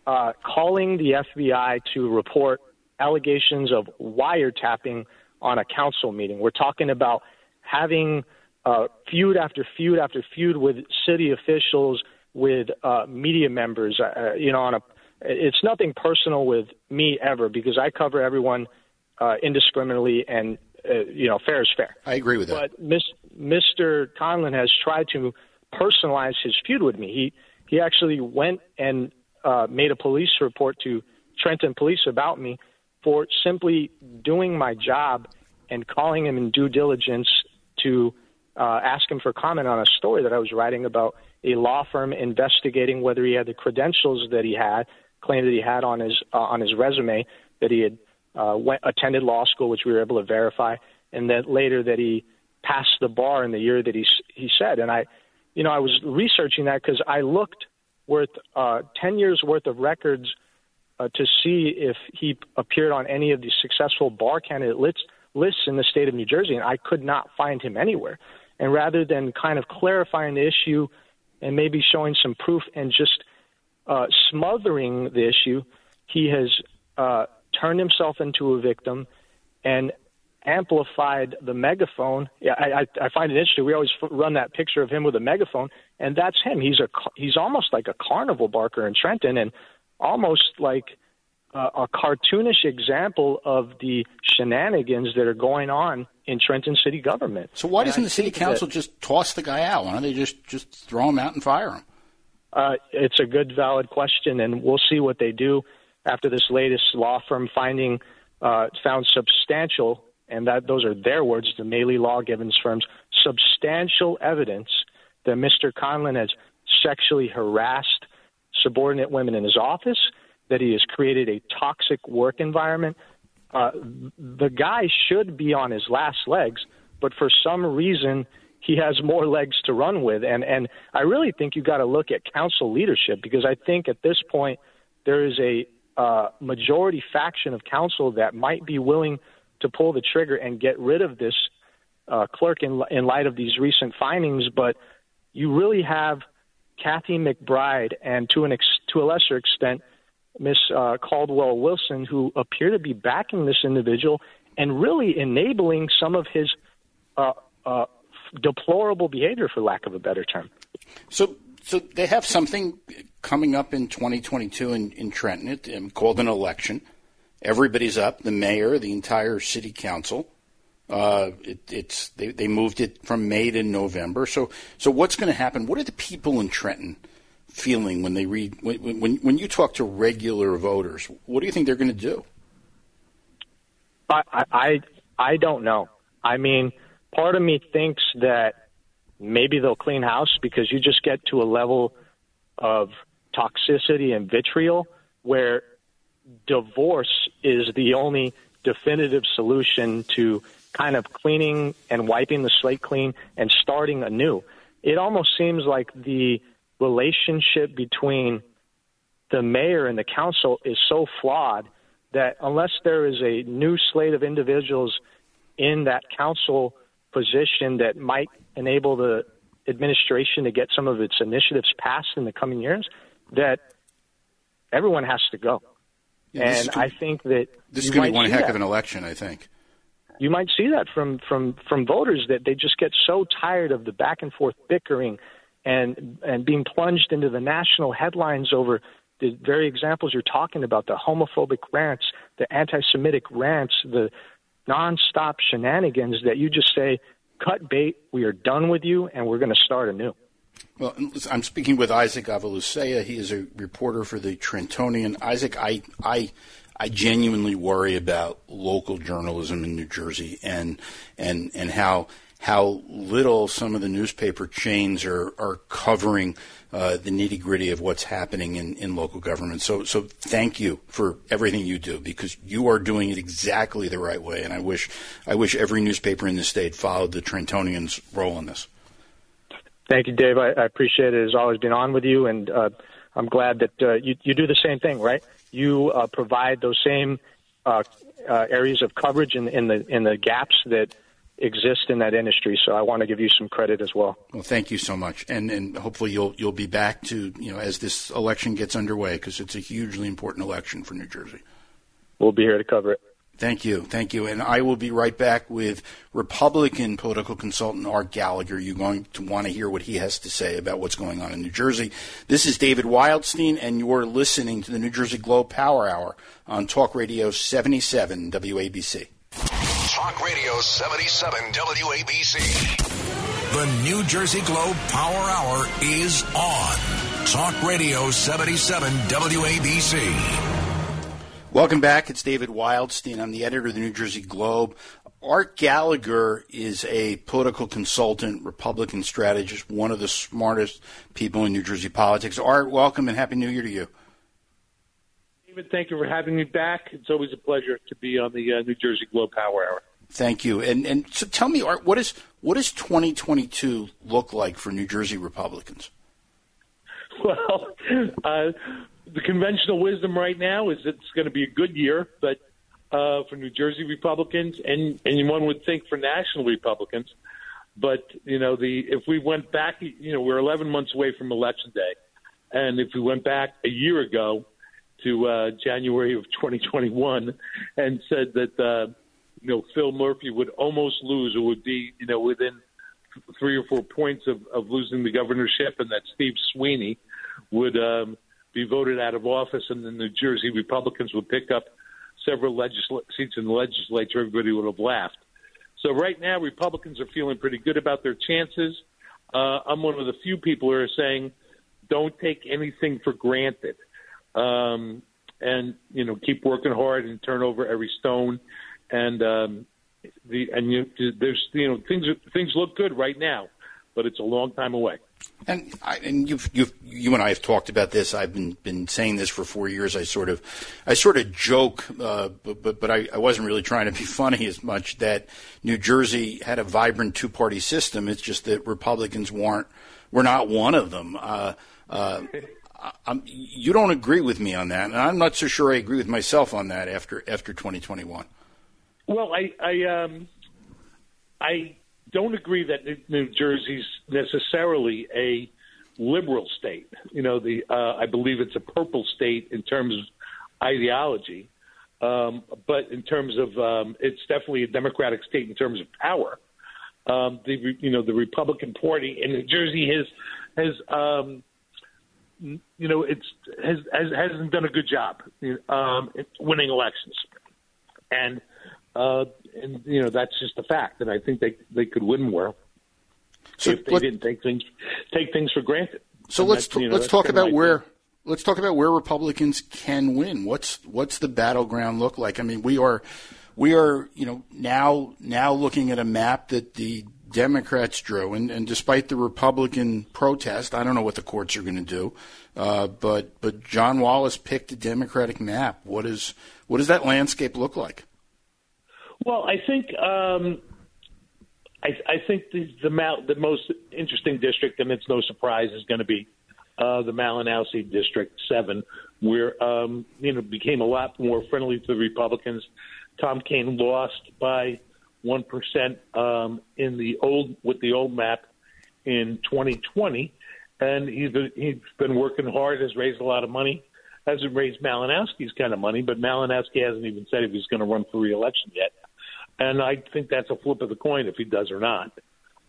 S5: uh, calling the FBI to report allegations of wiretapping on a council meeting. We're talking about having uh, feud after feud after feud with city officials, with uh, media members. Uh, uh, you know, on a it's nothing personal with me ever because I cover everyone uh, indiscriminately and uh, you know fair is fair.
S3: I agree with
S5: that. But Mr. Conlon has tried to personalize his feud with me. He he actually went and uh, made a police report to Trenton Police about me for simply doing my job and calling him in due diligence to uh, ask him for comment on a story that I was writing about a law firm investigating whether he had the credentials that he had, claimed that he had on his uh, on his resume, that he had uh, went, attended law school, which we were able to verify, and that later that he passed the bar in the year that he he said. And I, you know, I was researching that because I looked worth uh, ten years worth of records uh, to see if he appeared on any of the successful bar candidate lists, lists in the state of New Jersey, and I could not find him anywhere. And rather than kind of clarifying the issue and maybe showing some proof and just uh, smothering the issue, he has uh, turned himself into a victim and amplified the megaphone. Yeah, I, I, I find it interesting. We always run that picture of him with a megaphone, and that's him. He's a he's almost like a carnival barker in Trenton, and almost like uh, a cartoonish example of the shenanigans that are going on in Trenton city government.
S3: So why doesn't the city council that, just toss the guy out? Why don't they just just throw him out and fire him?
S5: Uh, it's a good, valid question, and we'll see what they do after this latest law firm finding uh, found substantial, and that those are their words, the Maley Law Givens firms, substantial evidence that Mr. Conlon has sexually harassed subordinate women in his office, that he has created a toxic work environment. Uh, the guy should be on his last legs, but for some reason he has more legs to run with. And and I really think you've got to look at council leadership because I think at this point there is a uh, majority faction of council that might be willing to pull the trigger and get rid of this uh, clerk in in light of these recent findings. But you really have Kathy McBride and to an ex- to a lesser extent Miss uh, Caldwell Wilson, who appear to be backing this individual and really enabling some of his uh, uh, deplorable behavior, for lack of a better term.
S3: So, so they have something coming up in 2022 in, in Trenton it, um, called an election. Everybody's up: the mayor, the entire city council. Uh, it, it's they, they moved it from May to November. So, so what's going to happen? What are the people in Trenton feeling when they read when, when when you talk to regular voters? What do you think they're going to do?
S5: I, I I don't know. I mean, part of me thinks that maybe they'll clean house because you just get to a level of toxicity and vitriol where divorce is the only definitive solution to kind of cleaning and wiping the slate clean and starting anew. It almost seems like the relationship between the mayor and the council is so flawed that unless there is a new slate of individuals in that council position that might enable the administration to get some of its initiatives passed in the coming years, that everyone has to go. Yeah, and
S3: could,
S5: I think that
S3: this is going to be one heck
S5: that.
S3: of an election. I think
S5: you might see that from from from voters that they just get so tired of the back and forth bickering and and being plunged into the national headlines over the very examples you're talking about the homophobic rants the anti-semitic rants the nonstop shenanigans that you just say, cut bait, we are done with you, and we're going to start anew.
S3: Well, I'm speaking with Isaac Avilucea. He is a reporter for the Trentonian. Isaac, I, I, I genuinely worry about local journalism in New Jersey and and and how how little some of the newspaper chains are are covering uh, the nitty gritty of what's happening in, in local government. So, so thank you for everything you do because you are doing it exactly the right way. And I wish, I wish every newspaper in the state followed the Trentonians' role in this.
S5: Thank you, Dave. I, I appreciate it. It's always been on with you, and uh, I'm glad that uh, you, you do the same thing, right? You uh, provide those same uh, uh, areas of coverage in, in the in the gaps that exist in that industry. So I want to give you some credit as well.
S3: Well, thank you so much, and and hopefully you'll you'll be back to you know as this election gets underway because it's a hugely important election for New Jersey.
S5: We'll be here to cover it.
S3: Thank you, thank you, and I will be right back with Republican political consultant Art Gallagher. You're going to want to hear what he has to say about what's going on in New Jersey. This is David Wildstein, and you're listening to the New Jersey Globe Power Hour on Talk Radio 77 WABC.
S2: Talk Radio 77 WABC. The New Jersey Globe Power Hour is on. Talk Radio 77 WABC.
S3: Welcome back. It's David Wildstein. I'm the editor of the New Jersey Globe. Art Gallagher is a political consultant, Republican strategist, one of the smartest people in New Jersey politics. Art, welcome and Happy New Year to you.
S7: David, thank you for having me back. It's always a pleasure to be on the uh, New Jersey Globe Power Hour.
S3: Thank you. And and so tell me, Art, what is what does 2022 look like for New Jersey Republicans?
S7: Well, uh, the conventional wisdom right now is it's going to be a good year, but uh, for New Jersey Republicans, and and one would think for national Republicans, but you know the if we went back, you know we're 11 months away from election day, and if we went back a year ago, to uh, January of 2021 and said that uh, you know Phil Murphy would almost lose, or would be you know within three or four points of, of losing the governorship, and that Steve Sweeney would um, be voted out of office, and the New Jersey Republicans would pick up several legisl- seats in the legislature. Everybody would have laughed. So right now, Republicans are feeling pretty good about their chances. Uh, I'm one of the few people who are saying, don't take anything for granted, um, and you know, keep working hard and turn over every stone. And um, the and you, there's you know things things look good right now, but it's a long time away.
S3: And I, and you've, you've, you and I have talked about this. I've been been saying this for four years. I sort of, I sort of joke, uh, but but, but I, I wasn't really trying to be funny as much that New Jersey had a vibrant two party system. It's just that Republicans weren't were not one of them. Uh, uh, I'm, you don't agree with me on that, and I'm not so sure I agree with myself on that after after 2021.
S7: Well, I I um, I don't agree that New Jersey's necessarily a liberal state. You know, the uh, I believe it's a purple state in terms of ideology, um, but in terms of um, it's definitely a democratic state in terms of power. Um, the you know the Republican Party in New Jersey has has um, you know it's has, has hasn't done a good job um, winning elections, and uh, and you know that's just a fact. And I think they they could win more so if they let, didn't take things take things for granted.
S3: So and let's you know, let's talk about where thing. let's talk about where Republicans can win. What's what's the battleground look like? I mean, we are we are you know now now looking at a map that the Democrats drew, and, and despite the Republican protest, I don't know what the courts are going to do, uh, but but John Wallace picked a Democratic map. What is what does that landscape look like?
S7: Well, I think um, I, I think the the, Mal- the most interesting district, and it's no surprise, is going to be uh, the Malinowski District Seven, where um, you know became a lot more friendly to the Republicans. Tom Kean lost by one percent um, in the old with the old map in 2020, and he's been, he's been working hard, has raised a lot of money hasn't raised Malinowski's kind of money, but Malinowski hasn't even said if he's going to run for reelection yet. And I think that's a flip of the coin if he does or not.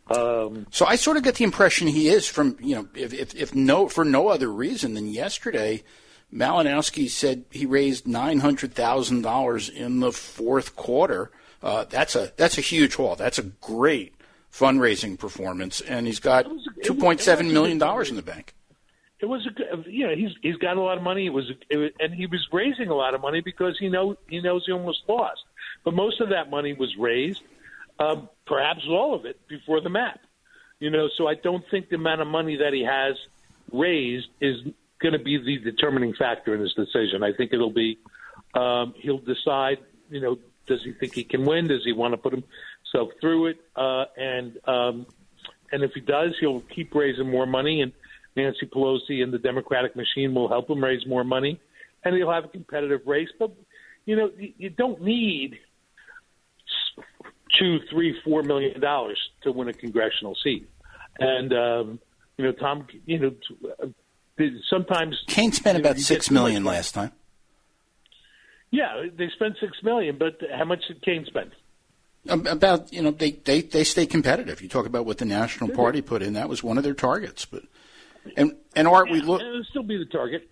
S7: Um,
S3: so I sort of get the impression he is from you know if, if, if no for no other reason than yesterday, Malinowski said he raised nine hundred thousand dollars in the fourth quarter. Uh, that's a that's a huge haul. That's a great fundraising performance, and he's got two point seven million dollars in the bank
S7: it was a good, you know he's he's got a lot of money. It was, it was and he was raising a lot of money because he know he knows he almost lost, but most of that money was raised, um, perhaps all of it before the map. You know, so I don't think the amount of money that he has raised is going to be the determining factor in his decision. I think it'll be um, he'll decide. You know, does he think he can win? Does he want to put himself through it? Uh, and um, and if he does, he'll keep raising more money and Nancy Pelosi and the Democratic machine will help him raise more money, and he'll have a competitive race. But you know, you don't need two, three, four million dollars to win a congressional seat. And um, you know, Tom, you know, sometimes
S3: Kean spent about six million last time.
S7: Yeah, they spent six million, but how much did Kean spend?
S3: About you know they, they, they stay competitive. You talk about what the National Party put in; that was one of their targets. But and and Art,
S7: yeah,
S3: we look.
S7: It'll still be the target.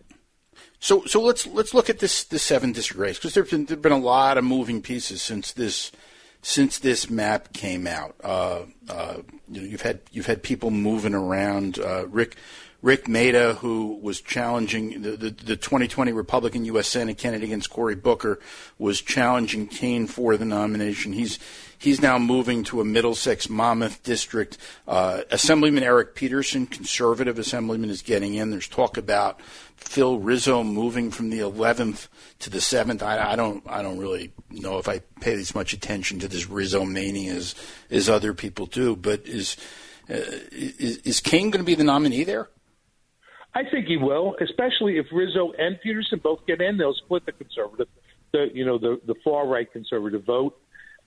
S3: So so let's let's look at this this seven district race because there've been there've been a lot of moving pieces since this since this map came out. Uh, uh, you know, you've had you've had people moving around. Uh, Rick Rick Mehta, who was challenging the, the, the 2020 Republican U.S. Senate candidate against Cory Booker, was challenging Kean for the nomination. He's he's now moving to a Middlesex Monmouth district. Uh, Assemblyman Eric Peterson, conservative assemblyman, is getting in. There's talk about Phil Rizzo moving from the 11th to the 7th. I, I don't I don't really know if I pay as much attention to this Rizzo mania as as other people do. But is uh, is, is Kean going to be the nominee there?
S7: I think he will, especially if Rizzo and Peterson both get in. They'll split the conservative, the you know the the far right conservative vote,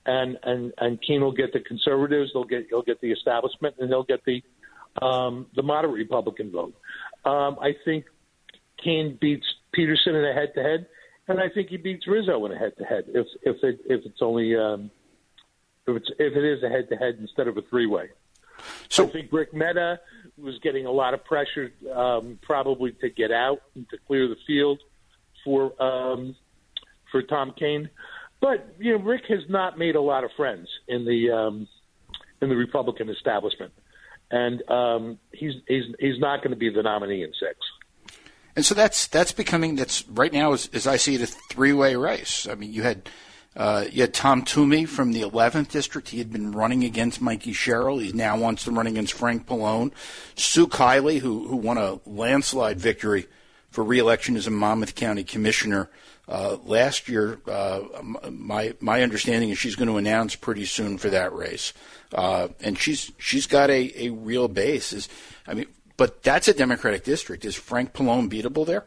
S7: and and and Kean will get the conservatives. They'll get he'll get the establishment, and they'll get the um, the moderate Republican vote. Um, I think Kean beats Peterson in a head to head, and I think he beats Rizzo in a head to head. If if it if it's only um, if it's if it is a head to head instead of a three way. So I think Rick Mehta was getting a lot of pressure, um, probably to get out and to clear the field for um, for Tom Kean. But you know, Rick has not made a lot of friends in the um, in the Republican establishment, and um, he's he's he's not going to be the nominee in six.
S3: And so that's that's becoming that's right now as, as I see it a three way race. I mean, you had uh, you had Tom Toomey from the 11th district. He had been running against Mikie Sherrill. He now wants to run against Frank Pallone. Sue Kiley, who who won a landslide victory for reelection as a Monmouth County commissioner uh, last year. Uh, my my understanding is she's going to announce pretty soon for that race, uh, and she's she's got a, a real base. Is I mean, but that's a Democratic district. Is Frank Pallone beatable there?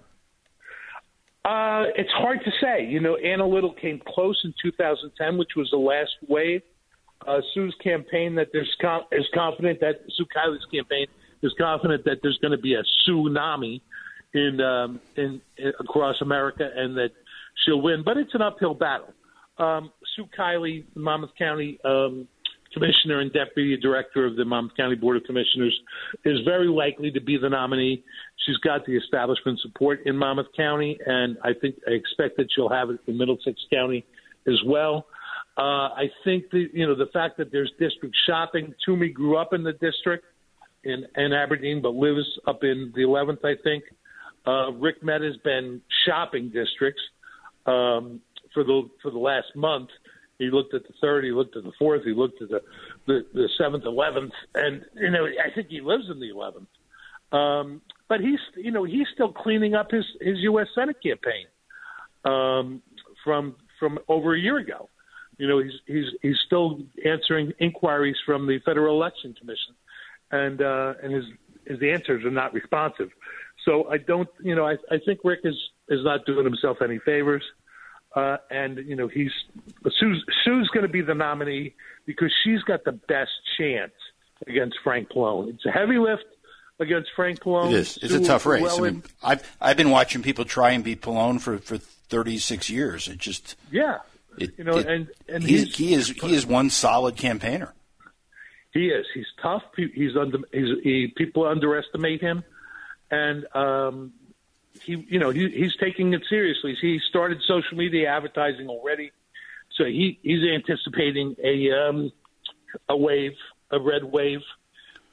S7: Uh, it's hard to say. You know, Anna Little came close in 2010, which was the last wave. Uh, Sue's campaign that there's com- is confident that Sue Kiley's campaign is confident that there's going to be a tsunami in, um, in, in across America and that she'll win. But it's an uphill battle. Um, Sue Kiley, Monmouth County um, commissioner and deputy director of the Monmouth County Board of Commissioners, is very likely to be the nominee. She's got the establishment support in Monmouth County, and I think I expect that she'll have it in Middlesex County as well. Uh, I think the you know the fact that there's district shopping. Toomey grew up in the district in, in Aberdeen, but lives up in the 11th, I think. Uh, Rick Met has been shopping districts um, for the for the last month. He looked at the third, he looked at the fourth, he looked at the the, the seventh, eleventh, and you know I think he lives in the eleventh. Um, but he's you know he's still cleaning up his his U.S. Senate campaign um, from from over a year ago. You know he's he's he's still answering inquiries from the Federal Election Commission, and uh, and his his answers are not responsive. So I don't you know I I think Rick is is not doing himself any favors. Uh, and you know he's Sue's, Sue's going to be the nominee because she's got the best chance against Frank Pallone. It's a heavy lift against Frank Pallone.
S3: It is. It's a tough race. I mean, I've I've been watching people try and beat Pallone for for 36 years. It just
S7: yeah,
S3: it,
S7: you know,
S3: it,
S7: and and
S3: he's, he is he is one solid campaigner.
S7: He is. He's tough. He's under. He's he, people underestimate him, and um, he you know he, he's taking it seriously. He started social media advertising already, so he he's anticipating a um, a wave, a red wave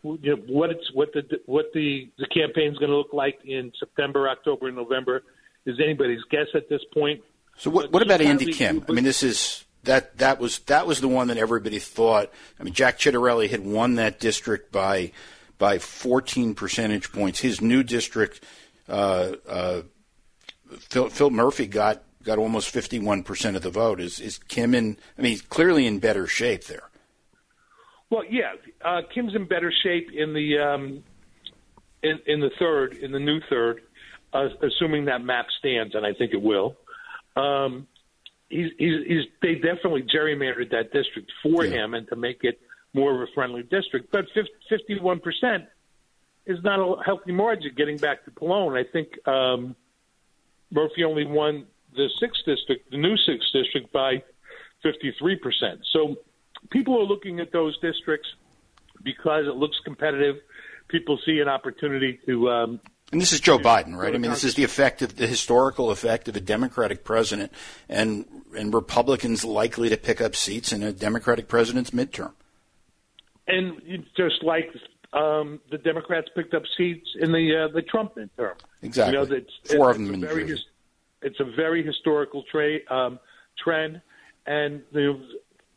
S7: you know, what it's what the what the the campaign's going to look like in September, October, and November is anybody's guess at this point.
S3: So what, what about Andy Kim? I mean, this is that that was that was the one that everybody thought. I mean, Jack Ciattarelli had won that district by by 14 percentage points. His new district, Phil, Phil Murphy got got almost 51 percent of the vote. Is is Kim in? I mean, he's clearly in better shape there.
S7: Well, yeah, uh, Kim's in better shape in the um, in, in the third, in the new third, uh, assuming that map stands, and I think it will. Um, he's, he's, he's they definitely gerrymandered that district for yeah. him and to make it more of a friendly district. But fifty-one percent is not a healthy margin. Getting back to Pallone, I think um, Murphy only won the sixth district, the new sixth district, by fifty-three percent. So people are looking at those districts because it looks competitive. People see an opportunity to. Um,
S3: and this is Joe Biden, right? I mean, this is the effect of the historical effect of a Democratic president, and and Republicans likely to pick up seats in a Democratic president's midterm.
S7: And just like um, the Democrats picked up seats in the uh, the Trump midterm,
S3: exactly.
S7: You know,
S3: it's, Four it's, of them in
S7: very, It's a very historical tra- um, trend, and the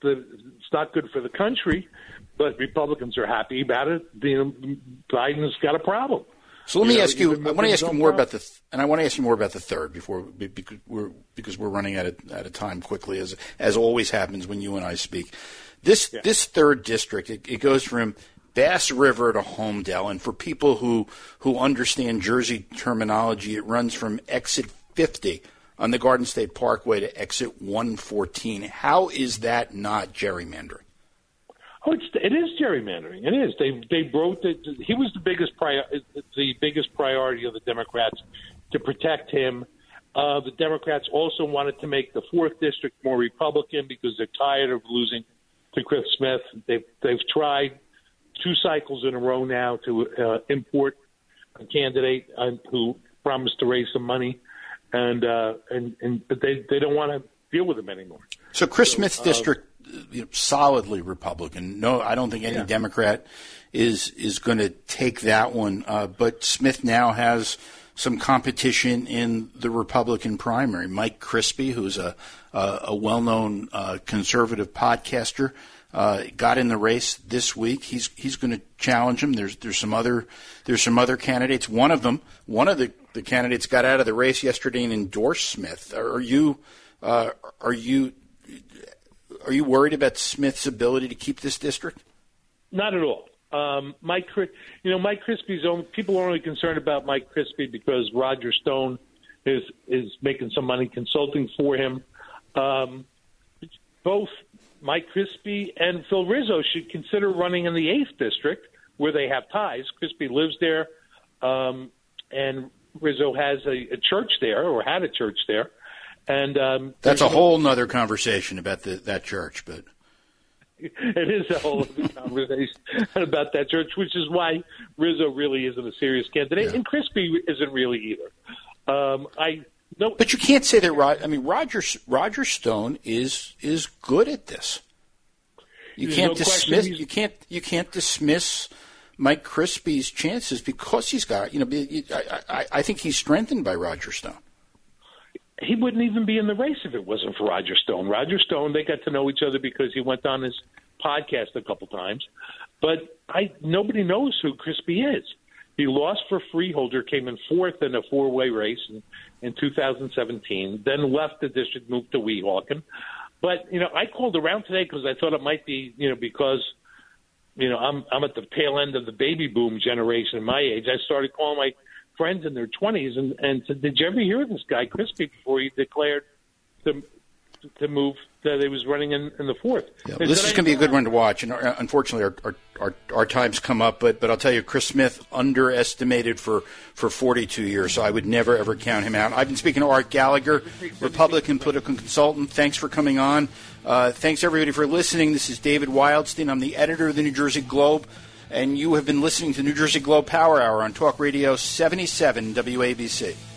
S7: the, it's not good for the country, but Republicans are happy about it. You know, Biden's got a problem.
S3: So let me know, ask you. I want to ask you more about the, th- and I want to ask you more about the third before because we're because we're running out of out of time quickly, as as always happens when you and I speak. This yeah. this third district it, it goes from Bass River to Holmdel, and for people who who understand Jersey terminology, it runs from exit 50 on the Garden State Parkway to exit 114. How is that not gerrymandering?
S7: Oh, it's, it is gerrymandering. It is. They they wrote that he was the biggest prior, the biggest priority of the Democrats to protect him. Uh, the Democrats also wanted to make the fourth district more Republican because they're tired of losing to Chris Smith. They've they've tried two cycles in a row now to uh, import a candidate uh, who promised to raise some money, and uh, and and but they they don't want to deal with him anymore.
S3: So Chris Smith's uh, district, you know, solidly Republican. No, I don't think any yeah. Democrat is is going to take that one. Uh, but Smith now has some competition in the Republican primary. Mike Crispi, who's a a, a well known uh, conservative podcaster, uh, got in the race this week. He's he's going to challenge him. There's there's some other there's some other candidates. One of them, one of the, the candidates got out of the race yesterday and endorsed Smith. Are you uh, are you are you worried about Smith's ability to keep this district?
S7: Not at all. Um, Mike, you know, Mike Crispi's own people are only concerned about Mike Crispi because Roger Stone is is making some money consulting for him. Um, both Mike Crispi and Phil Rizzo should consider running in the eighth district where they have ties. Crispi lives there, um, and Rizzo has a, a church there or had a church there. And um,
S3: that's a whole other conversation about the, that church, but
S7: it is a whole other conversation about that church, which is why Rizzo really isn't a serious candidate, yeah. and Crispi isn't really either. Um, I no,
S3: but you can't say that. I mean, Roger Roger Stone is is good at this. You can't no dismiss. You can't. You can't dismiss Mike Crispi's chances because he's got. You know, I, I, I think he's strengthened by Roger Stone
S7: he wouldn't even be in the race if it wasn't for Roger Stone. Roger Stone, they got to know each other because he went on his podcast a couple times. But I nobody knows who Crispi is. He lost for Freeholder, came in fourth in a four-way race in, in 2017, then left the district, moved to Weehawken. But you know, I called around today because I thought it might be you know because you know I'm I'm at the tail end of the baby boom generation my age. I started calling my friends in their 20s and, and said, Did you ever hear of this guy, Crispi, before he declared to, to move that he was running in, in the fourth?
S3: Yeah, this is going to be a good one to watch. And uh, unfortunately, our, our, our, our, time's come up. But, but I'll tell you, Chris Smith underestimated for, for 42 years, so I would never, ever count him out. I've been speaking to Art Gallagher, Republican political consultant. Thanks for coming on. Uh, thanks, everybody, for listening. This is David Wildstein. I'm the editor of the New Jersey Globe and you have been listening to New Jersey Globe Power Hour on Talk Radio 77 WABC.